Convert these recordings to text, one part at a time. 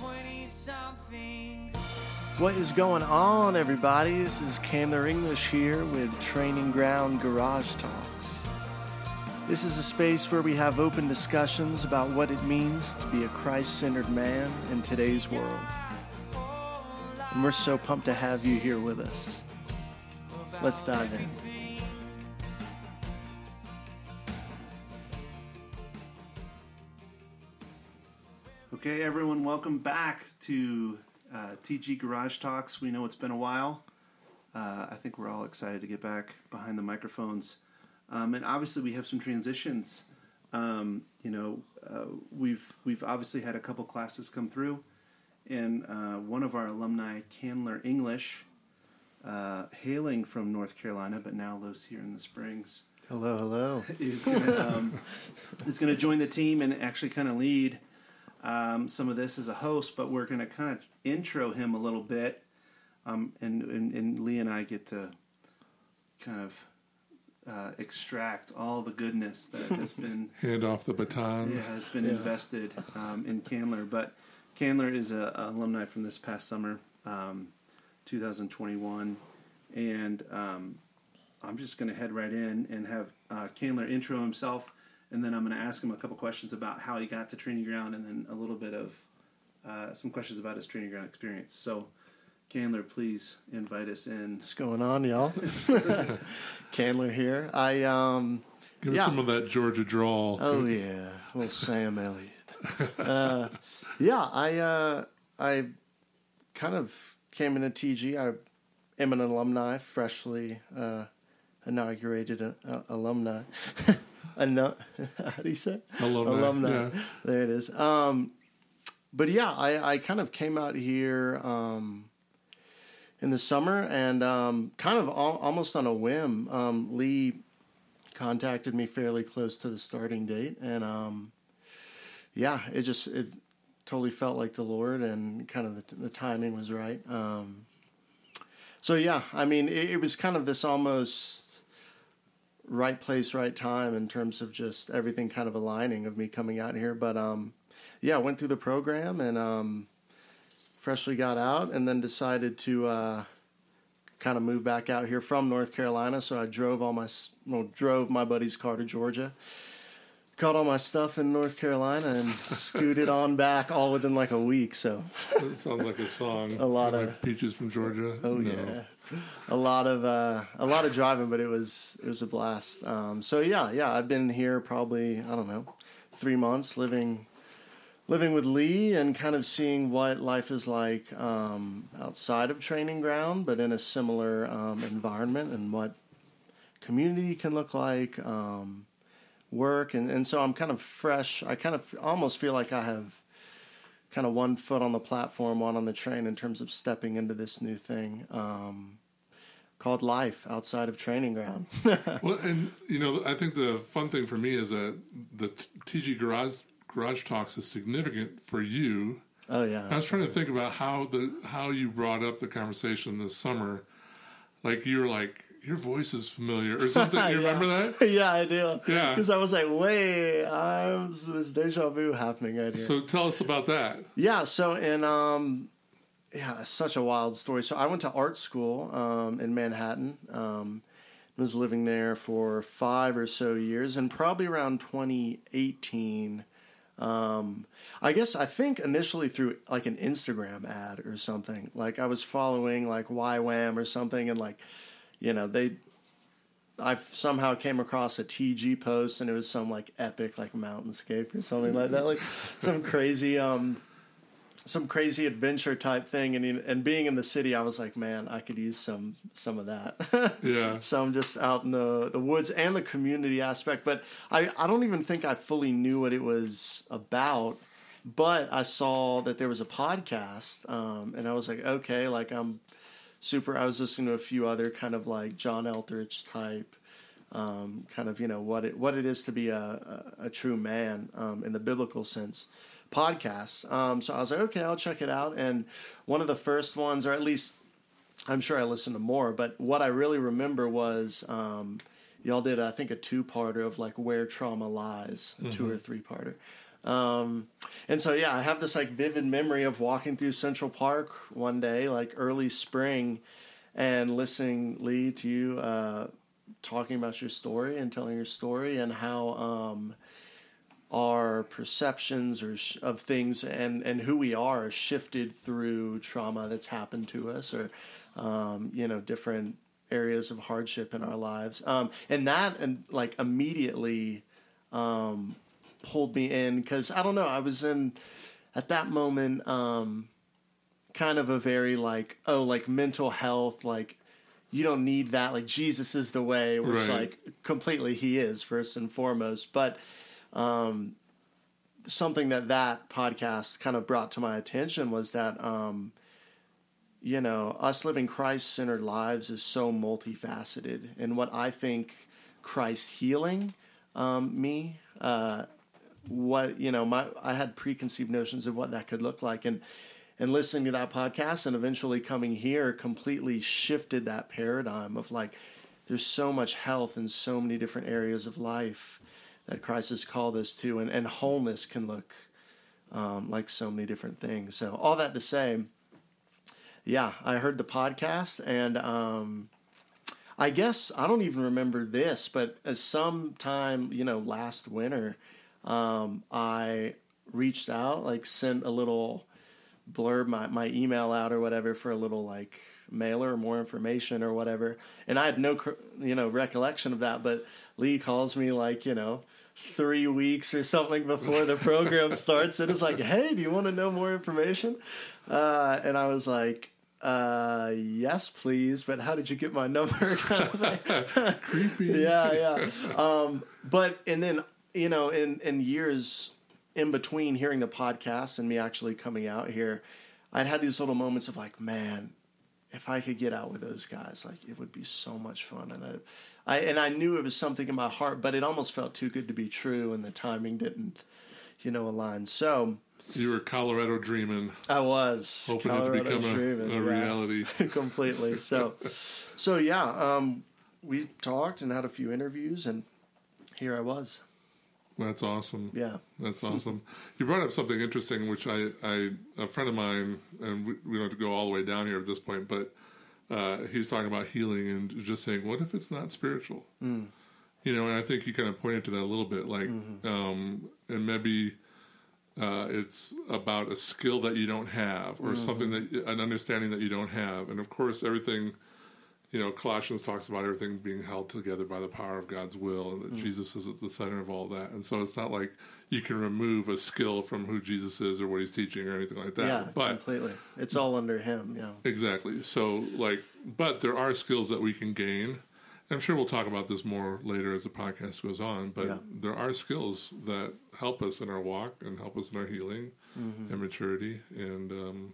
20 something. What is going on, everybody? This is Candler English here with Training Ground Garage Talks. This is a space where we have open discussions about what it means to be a Christ centered man in today's world. And we're so pumped to have you here with us. Let's dive in. Okay, everyone, welcome back to uh, TG Garage Talks. We know it's been a while. Uh, I think we're all excited to get back behind the microphones. Um, and obviously, we have some transitions. Um, you know, uh, we've we've obviously had a couple classes come through, and uh, one of our alumni, Candler English, uh, hailing from North Carolina but now lives here in the Springs, Hello, hello. is gonna um, gonna join the team and actually kind of lead um, some of this as a host. But we're gonna kind of intro him a little bit, um, and, and and Lee and I get to kind of uh, extract all the goodness that has been hand off the baton. yeah, has been invested um, in Candler. But Candler is a, a alumni from this past summer, um, 2021, and um, I'm just going to head right in and have uh, Candler intro himself, and then I'm going to ask him a couple questions about how he got to Training Ground, and then a little bit of uh, some questions about his Training Ground experience. So, Candler, please invite us in. What's going on, y'all? Candler here. I um Give Yeah. us some of that Georgia drawl. oh yeah, little Sam Elliott. Uh, yeah, I uh, I kind of came into TG. I am an alumni, freshly uh, inaugurated uh, alumni. Ano- How do you say? Alumni, alumni. yeah. There it is. Um, but yeah, I, I kind of came out here um, in the summer and um, kind of al- almost on a whim. Um, Lee contacted me fairly close to the starting date, and um, yeah, it just it totally felt like the Lord, and kind of the, the timing was right. Um, so yeah, I mean, it, it was kind of this almost right place, right time in terms of just everything kind of aligning of me coming out here. But um, yeah, I went through the program and um, freshly got out, and then decided to uh, kind of move back out here from North Carolina. So I drove all my well, drove my buddy's car to Georgia. Got all my stuff in North Carolina and scooted on back all within like a week. So That sounds like a song. A lot of like peaches from Georgia. Oh No. yeah, a lot of uh, a lot of driving, but it was it was a blast. Um, so yeah, yeah, I've been here probably I don't know three months living living with Lee and kind of seeing what life is like um, outside of training ground, but in a similar um, environment and what community can look like. Um, work and, and so I'm kind of fresh. I kind of almost feel like I have kind of one foot on the platform, one on the train in terms of stepping into this new thing um, called life outside of training ground. Well, and you know, I think the fun thing for me is that the TG Garage Garage Talks is significant for you. oh yeah. I was trying to think about how the how you brought up the conversation this summer. Like you were like, your voice is familiar or something. You Yeah. remember that? yeah, I do. Yeah. because I was like, wait, I'm this deja vu happening right here. So tell us about that. Yeah, so and, um yeah, such a wild story. So I went to art school um in Manhattan. Um was living there for 5 or so years and probably around 2018 um I guess I think initially through like an Instagram ad or something. Like I was following like YWAM or something and like you know, they I somehow came across a TG post and it was some like epic like mountainscape or something like that, like some crazy um some crazy adventure type thing. And and being in the city, I was like, man, I could use some some of that. Yeah. so I'm just out in the the woods and the community aspect. But I I don't even think I fully knew what it was about. But I saw that there was a podcast, um, and I was like, okay, like I'm super. I was listening to a few other kind of like John Eldredge type, um, kind of you know what it what it is to be a a, a true man um, in the biblical sense podcasts. Um, so I was like, okay, I'll check it out. And one of the first ones, or at least I'm sure I listened to more, but what I really remember was um, y'all did I think a two parter of like where trauma lies, a two or three parter. Um, and so yeah, I have this like vivid memory of walking through Central Park one day, like early spring, and listening Lee to you uh, talking about your story and telling your story and how um, our perceptions or sh- of things and and who we are shifted through trauma that's happened to us or um, you know different areas of hardship in our lives. Um, and that and like immediately um, pulled me in because I don't know I was in at that moment um, kind of a very like oh like mental health like you don't need that like Jesus is the way which Right. like completely he is first and foremost but um, something that that podcast kind of brought to my attention was that um, you know us living christ centered lives is so multifaceted and what i think christ healing um, me uh, what you know my i had preconceived notions of what that could look like and and listening to that podcast and eventually coming here completely shifted that paradigm of like there's so much health in so many different areas of life that Christ has called us to, and, and wholeness can look um, like so many different things. So, all that to say, yeah, I heard the podcast, and um, I guess I don't even remember this, but as sometime, you know, last winter, um, I reached out, like sent a little blurb, my, my email out or whatever for a little like mailer or more information or whatever. And I had no, you know, recollection of that, but Lee calls me like, you know, three weeks or something before the program starts and it's like, hey, do you want to know more information? Uh, and I was like, uh, yes, please. But how did you get my number? kind of thing. Creepy. yeah, yeah. Um, but and then you know, in in years in between hearing the podcast and me actually coming out here, I'd had these little moments of like, man, if I could get out with those guys, like it would be so much fun. And I, I and I knew it was something in my heart, but it almost felt too good to be true, and the timing didn't, you know, align. So You were Colorado dreaming, I was hoping it Colorado to become a, dreaming, a yeah. reality. completely. So, so yeah, um, we talked and had a few interviews, and here I was. That's awesome. Yeah, That's awesome. You brought up something interesting, which I, I a friend of mine, and we, we don't have to go all the way down here at this point, but uh, he was talking about healing and just saying, what if it's not spiritual? Mm. You know, and I think you kind of pointed to that a little bit, like, Mm-hmm. um, and maybe uh, it's about a skill that you don't have, or something Mm-hmm. that an understanding that you don't have, and of course, everything. You know, Colossians talks about everything being held together by the power of God's will, and that Mm. Jesus is at the center of all that. And so it's not like you can remove a skill from who Jesus is or what he's teaching or anything like that. yeah, but completely. It's all under him. Yeah, exactly. So like, but there are skills that we can gain. I'm sure we'll talk about this more later as the podcast goes on. But Yeah. there are skills that help us in our walk and help us in our healing Mm-hmm. and maturity. And um,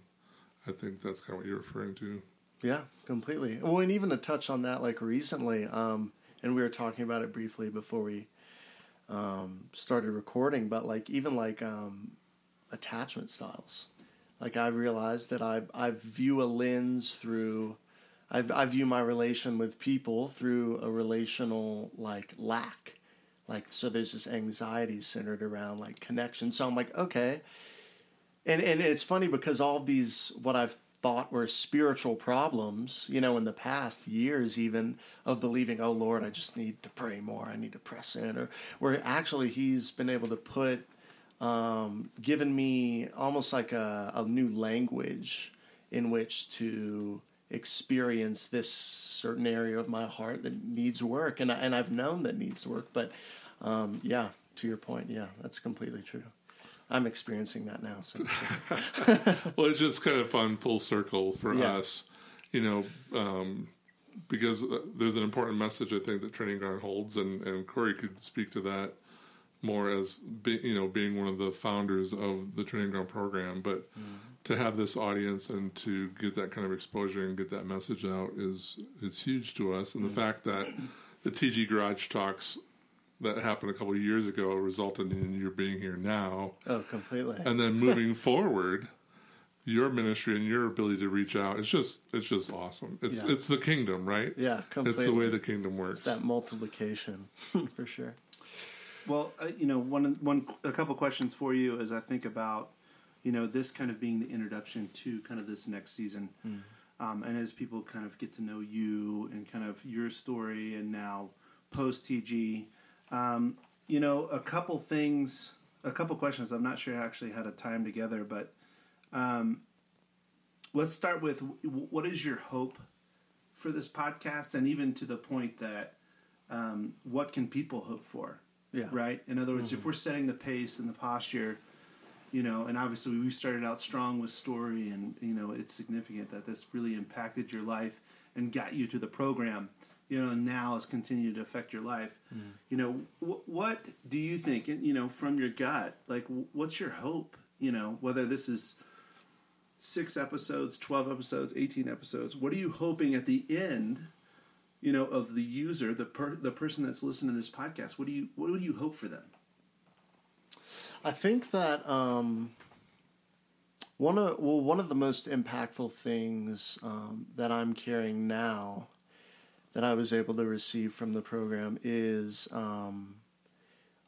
I think that's kind of what you're referring to. Yeah, completely. Well, and even to touch on that, like recently, um, and we were talking about it briefly before we um, started recording, but like even like um, attachment styles. Like I realized that I I view a lens through. I, I view my relation with people through a relational like lack, like so. There's this anxiety centered around like connection. So I'm like, okay, and and it's funny because all these what I've thought were spiritual problems, you know, in the past years even of believing, oh Lord, I just need to pray more, I need to press in, or where actually He's been able to put, um, given me almost like a, a new language in which to experience this certain area of my heart that needs work, and I, and I've known that needs work, but um, yeah, to your point, yeah, that's completely true. I'm experiencing that now. So, well, it's just kind of fun full circle for Yeah. us, you know, um, because uh, there's an important message I think that Training Ground holds, and, and Corey could speak to that more as be, you know being one of the founders of the Training Ground program, but. To have this audience and to get that kind of exposure and get that message out is is huge to us, and the fact that the TG Garage talks that happened a couple of years ago resulted in your being here now, oh, completely. and then moving forward your ministry and your ability to reach out it's just it's just awesome it's Yeah. it's the kingdom right Yeah, completely. it's the way the kingdom works It's that multiplication for sure. Well, uh, you know, one one a couple questions for you as I think about, you know, this kind of being the introduction to kind of this next season, um, and as people kind of get to know you and kind of your story, and now post TG, um, you know, a couple things, a couple questions. I'm not sure I actually had a time together, but um, let's start with what is your hope for this podcast, and even to the point that um, what can people hope for? Yeah. Right. In other words, if we're setting the pace and the posture, you know, and obviously we started out strong with story, and you know, it's significant that this really impacted your life and got you to the program. You know, now has continued to affect your life. You know, wh- what do you think? You know, from your gut, like, what's your hope? You know, whether this is six episodes, twelve episodes, eighteen episodes. What are you hoping at the end? you know, of the user, the per, the person that's listening to this podcast. What do you what would you hope for them? I think that um, one of well one of the most impactful things um, that I'm carrying now that I was able to receive from the program is um,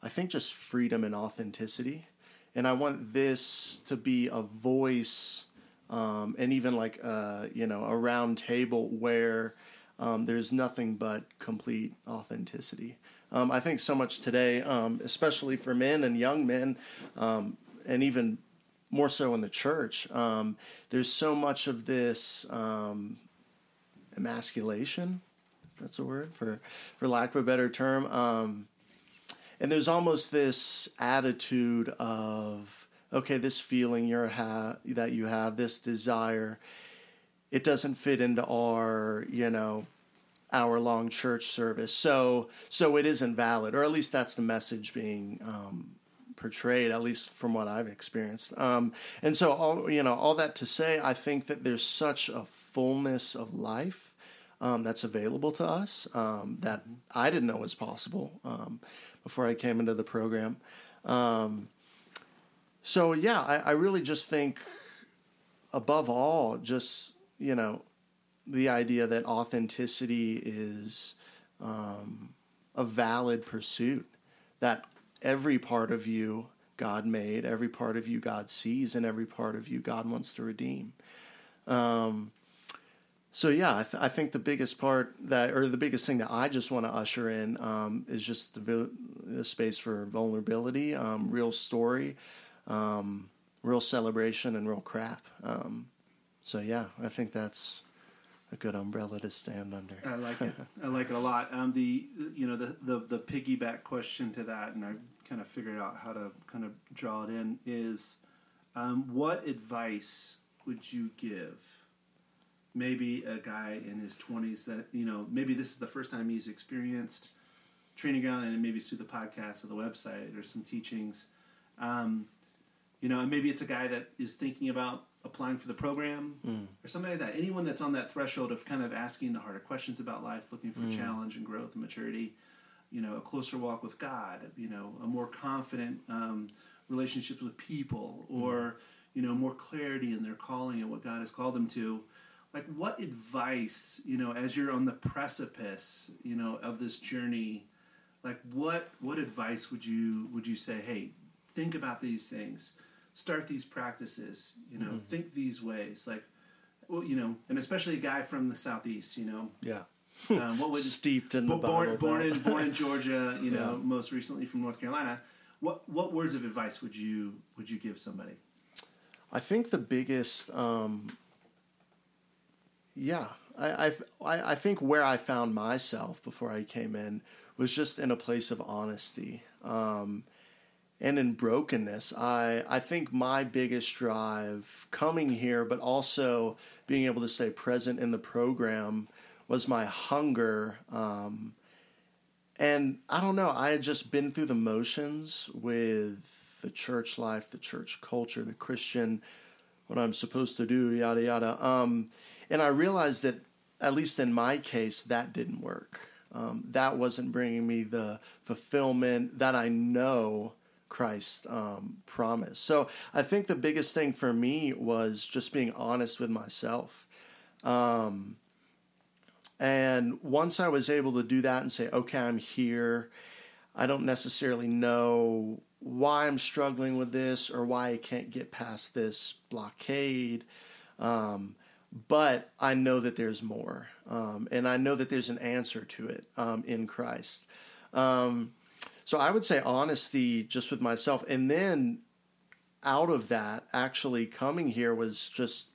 I think just freedom and authenticity, and I want this to be a voice um, and even like a, you know a round table where um, there's nothing but complete authenticity. Um, I think so much today, um, especially for men and young men, um, and even more so in the church, there's so much of this emasculation, that's a word, for, for lack of a better term. Um, and there's almost this attitude of, okay, this feeling you're ha- that you have, this desire, it doesn't fit into our, you know, hour long church service. So so it isn't valid, or at least that's the message being um, portrayed, at least from what I've experienced. Um, and so all you know, all that to say, I think that there's such a fullness of life um, that's available to us um, that I didn't know was possible um, before I came into the program. Um, so yeah, I, I really just think, above all, just you know, the idea that authenticity is um, a valid pursuit, that every part of you God made, every part of you God sees, and every part of you God wants to redeem. Um, so yeah, I, th- I think the biggest part that, or the biggest thing that I just want to usher in, um, is just the, vil- the space for vulnerability, um, real story, um, real celebration, and real crap. Um, so yeah, I think that's a good umbrella to stand under. I like it. I like it a lot. Um, the you know the, the the piggyback question to that, and I kind of figured out how to kind of draw it in is, um, what advice would you give? Maybe a guy in his twenties that you know maybe this is the first time he's experienced training ground, and maybe it's through the podcast or the website or some teachings. Um, you know, and maybe it's a guy that is thinking about applying for the program or something like that. Anyone that's on that threshold of kind of asking the harder questions about life, looking for challenge and growth and maturity, you know, a closer walk with God, you know, a more confident um, relationships with people, or you know, more clarity in their calling and what God has called them to. Like, what advice, you know, as you're on the precipice, you know, of this journey, like what what advice would you would you say? Hey, think about these things start these practices you know think these ways like well you know and especially a guy from the southeast you know Yeah. um, what was Steeped in the born, Bible born in born in Georgia you know Yeah. most recently from North Carolina what what words of advice would you would you give somebody I think the biggest, um, yeah, I, I, I think where I found myself before I came in was just in a place of honesty um, and in brokenness. I I think my biggest drive coming here, but also being able to stay present in the program, was my hunger. Um, and I don't know, I had just been through the motions with the church life, the church culture, the Christian, what I'm supposed to do, yada yada. Um, and I realized that, at least in my case, that didn't work. Um, that wasn't bringing me the fulfillment that I know Christ um, promised. So I think the biggest thing for me was just being honest with myself. Um, and once I was able to do that and say, okay, I'm here, I don't necessarily know why I'm struggling with this or why I can't get past this blockade. Um, but I know that there's more. Um, and I know that there's an answer to it um, in Christ. Um, so I would say honesty just with myself. And then out of that, actually coming here was just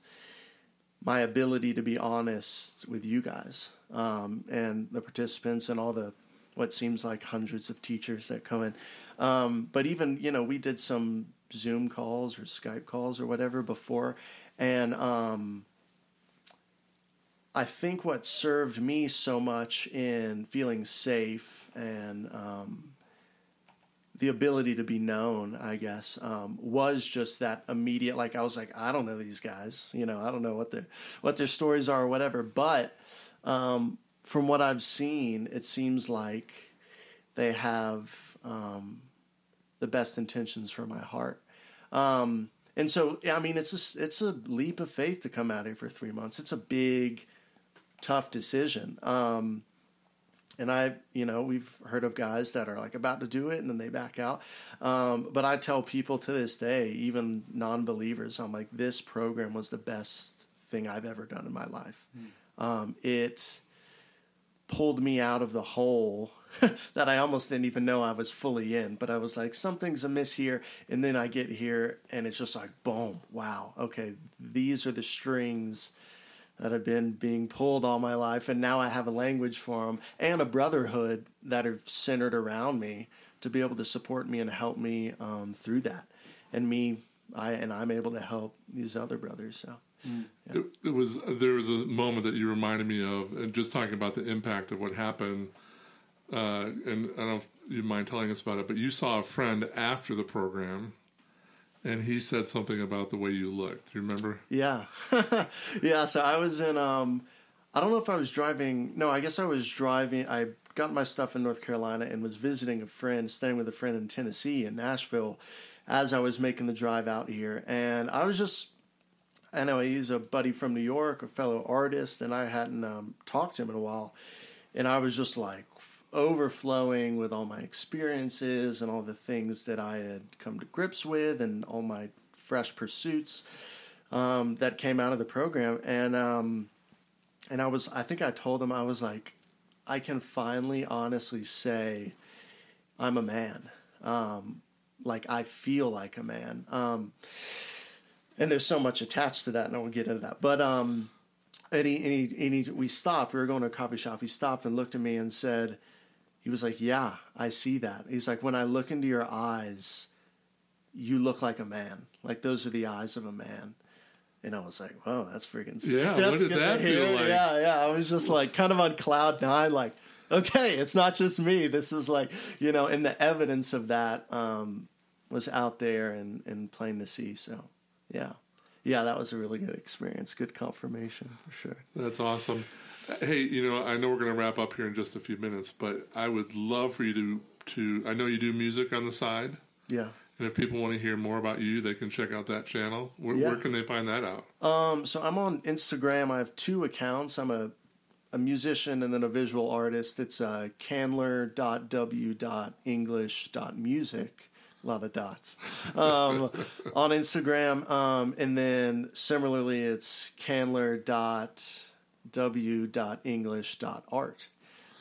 my ability to be honest with you guys um, and the participants and all the what seems like hundreds of teachers that come in. Um, but even you know we did some Zoom calls or Skype calls or whatever before, and um, I think what served me so much in feeling safe and um, the ability to be known, I guess, um, was just that immediate. Like I was like, I don't know these guys, you know, I don't know what their what their stories are or whatever. But um, from what I've seen, it seems like they have um, the best intentions for my heart. Um, and so, I mean, it's a, it's a leap of faith to come out here for three months. It's a big, tough decision. Um, and I, you know, we've heard of guys that are like about to do it and then they back out. Um, but I tell people to this day, even non believers, I'm like, this program was the best thing I've ever done in my life. Mm. Um, it pulled me out of the hole that I almost didn't even know I was fully in. But I was like, something's amiss here. And then I get here and it's just like, boom, wow, okay, these are the strings that have been being pulled all my life, and now I have a language for them and a brotherhood that are centered around me to be able to support me and help me um, through that, and me, I and I'm able to help these other brothers. So. Mm. Yeah. It, it, was there was a moment that you reminded me of, and just talking about the impact of what happened. Uh, and I don't know if you mind telling us about it, but you saw a friend after the program and he said something about the way you looked. Do you remember? Yeah, yeah. So I was in. Um, I don't know if I was driving. No, I guess I was driving. I got my stuff in North Carolina and was visiting a friend, staying with a friend in Tennessee, in Nashville, as I was making the drive out here. And I was just, I know he's a buddy from New York, a fellow artist, and I hadn't um, talked to him in a while. And I was just like, overflowing with all my experiences and all the things that I had come to grips with and all my fresh pursuits um, that came out of the program. And um, and I was, I think I told him I was like, I can finally honestly say I'm a man. Um, like I feel like a man. Um, and there's so much attached to that, and I won't get into that. But um, and he, and he, and he, we stopped. We were going to a coffee shop. He stopped and looked at me and said, he was like, Yeah, I see that. He's like, When I look into your eyes, you look like a man. Like those are the eyes of a man. And I was like, "Whoa, that's freaking sick. Yeah, that's what did that feel like? Yeah, yeah. I was just like kind of on cloud nine, like, okay, it's not just me. This is like, you know, and the evidence of that um, was out there and, and plain to see. So, yeah, yeah, that was a really good experience. Good confirmation for sure. That's awesome. Hey, you know, I know we're going to wrap up here in just a few minutes, but I would love for you to to. I know you do music on the side. Yeah. And if people want to hear more about you, they can check out that channel. Where, yeah. where can they find that out? Um, so I'm on Instagram. I have two accounts. I'm a a musician and then a visual artist. It's uh, candler.w.english.music. A lot of dots um, on Instagram, um, and then similarly, it's candler dot w.english.art.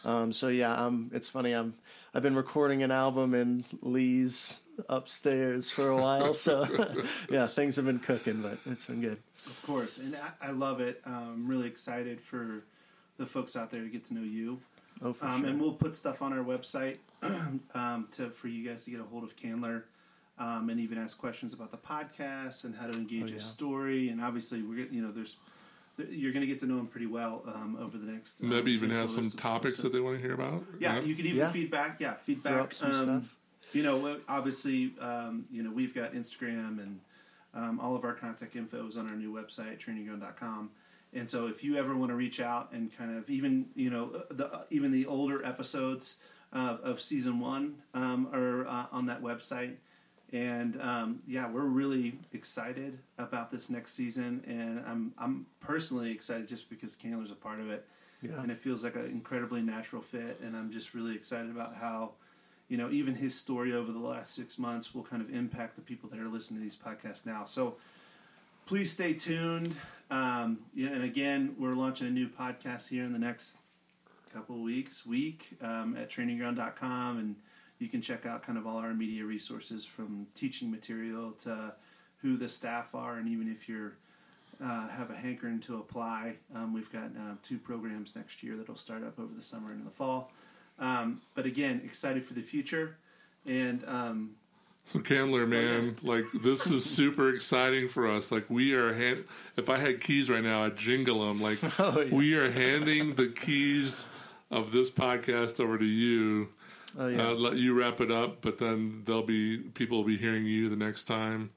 Um, so yeah, I'm, it's funny. I'm I've been recording an album in Lee's upstairs for a while. So yeah, things have been cooking, but it's been good. Of course, and I, I love it. I'm really excited for the folks out there to get to know you. Oh, for um, sure. And we'll put stuff on our website um, to for you guys to get a hold of Candler. Um, and even ask questions about the podcast and how to engage oh, yeah. a story. And obviously, we're you know there's you're going to get to know him pretty well um, over the next. Um, Maybe even have some topics that they want to hear about. Yeah, yeah. you could even yeah. feedback. Yeah, feedback. Um, you know, obviously, um, you know, we've got Instagram and um, all of our contact info is on our new website, trainingground.com. And so, if you ever want to reach out and kind of even, you know, uh, the uh, even the older episodes uh, of season one um, are uh, on that website. And um, yeah, we're really excited about this next season, and I'm I'm personally excited just because Candler's a part of it, yeah. and it feels like an incredibly natural fit. And I'm just really excited about how, you know, even his story over the last six months will kind of impact the people that are listening to these podcasts now. So please stay tuned. Um, yeah, and again, we're launching a new podcast here in the next couple weeks, week um, at trainingground.com. And you can check out kind of all our media resources from teaching material to who the staff are. And even if you're uh, have a hankering to apply, um, we've got uh, two programs next year that'll start up over the summer and in the fall. Um, but again, excited for the future. And um, So Candler, man, like this is super exciting for us. Like we are, hand- if I had keys right now, I'd jingle them. Like Oh, yeah. we are handing the keys of this podcast over to you. Oh yeah. Uh, let you wrap it up, but then there'll be people will be hearing you the next time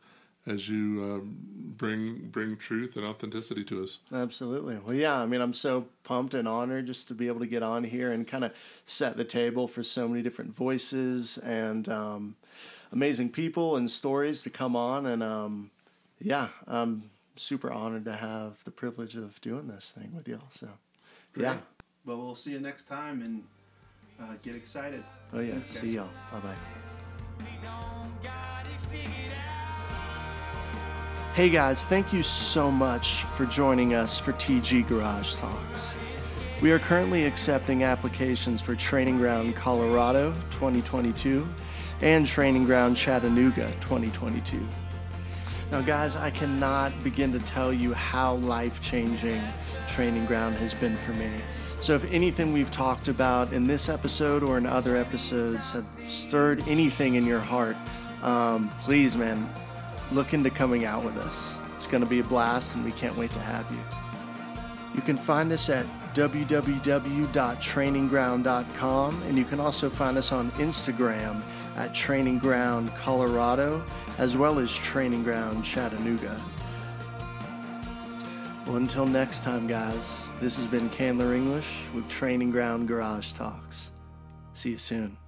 as you um, bring bring truth and authenticity to us. Absolutely. Well, yeah, I mean, I'm so pumped and honored just to be able to get on here and kind of set the table for so many different voices and um, amazing people and stories to come on. And um, yeah, I'm super honored to have the privilege of doing this thing with y'all. So, yeah. Great. Well, we'll see you next time and uh, get excited. Oh, yeah. Thanks, guys. See y'all. Bye bye. Hey guys, thank you so much for joining us for TG Garage Talks. We are currently accepting applications for Training Ground Colorado 2022 and Training Ground Chattanooga 2022. Now, guys, I cannot begin to tell you how life changing Training Ground has been for me. So, if anything we've talked about in this episode or in other episodes have stirred anything in your heart, um, please, man, look into coming out with us. It's going to be a blast, and we can't wait to have you. You can find us at www.trainingground.com, and you can also find us on Instagram at Training Ground Colorado, as well as Training Ground Chattanooga. Well, until next time, guys, this has been Candler English with Training Ground Garage Talks. See you soon.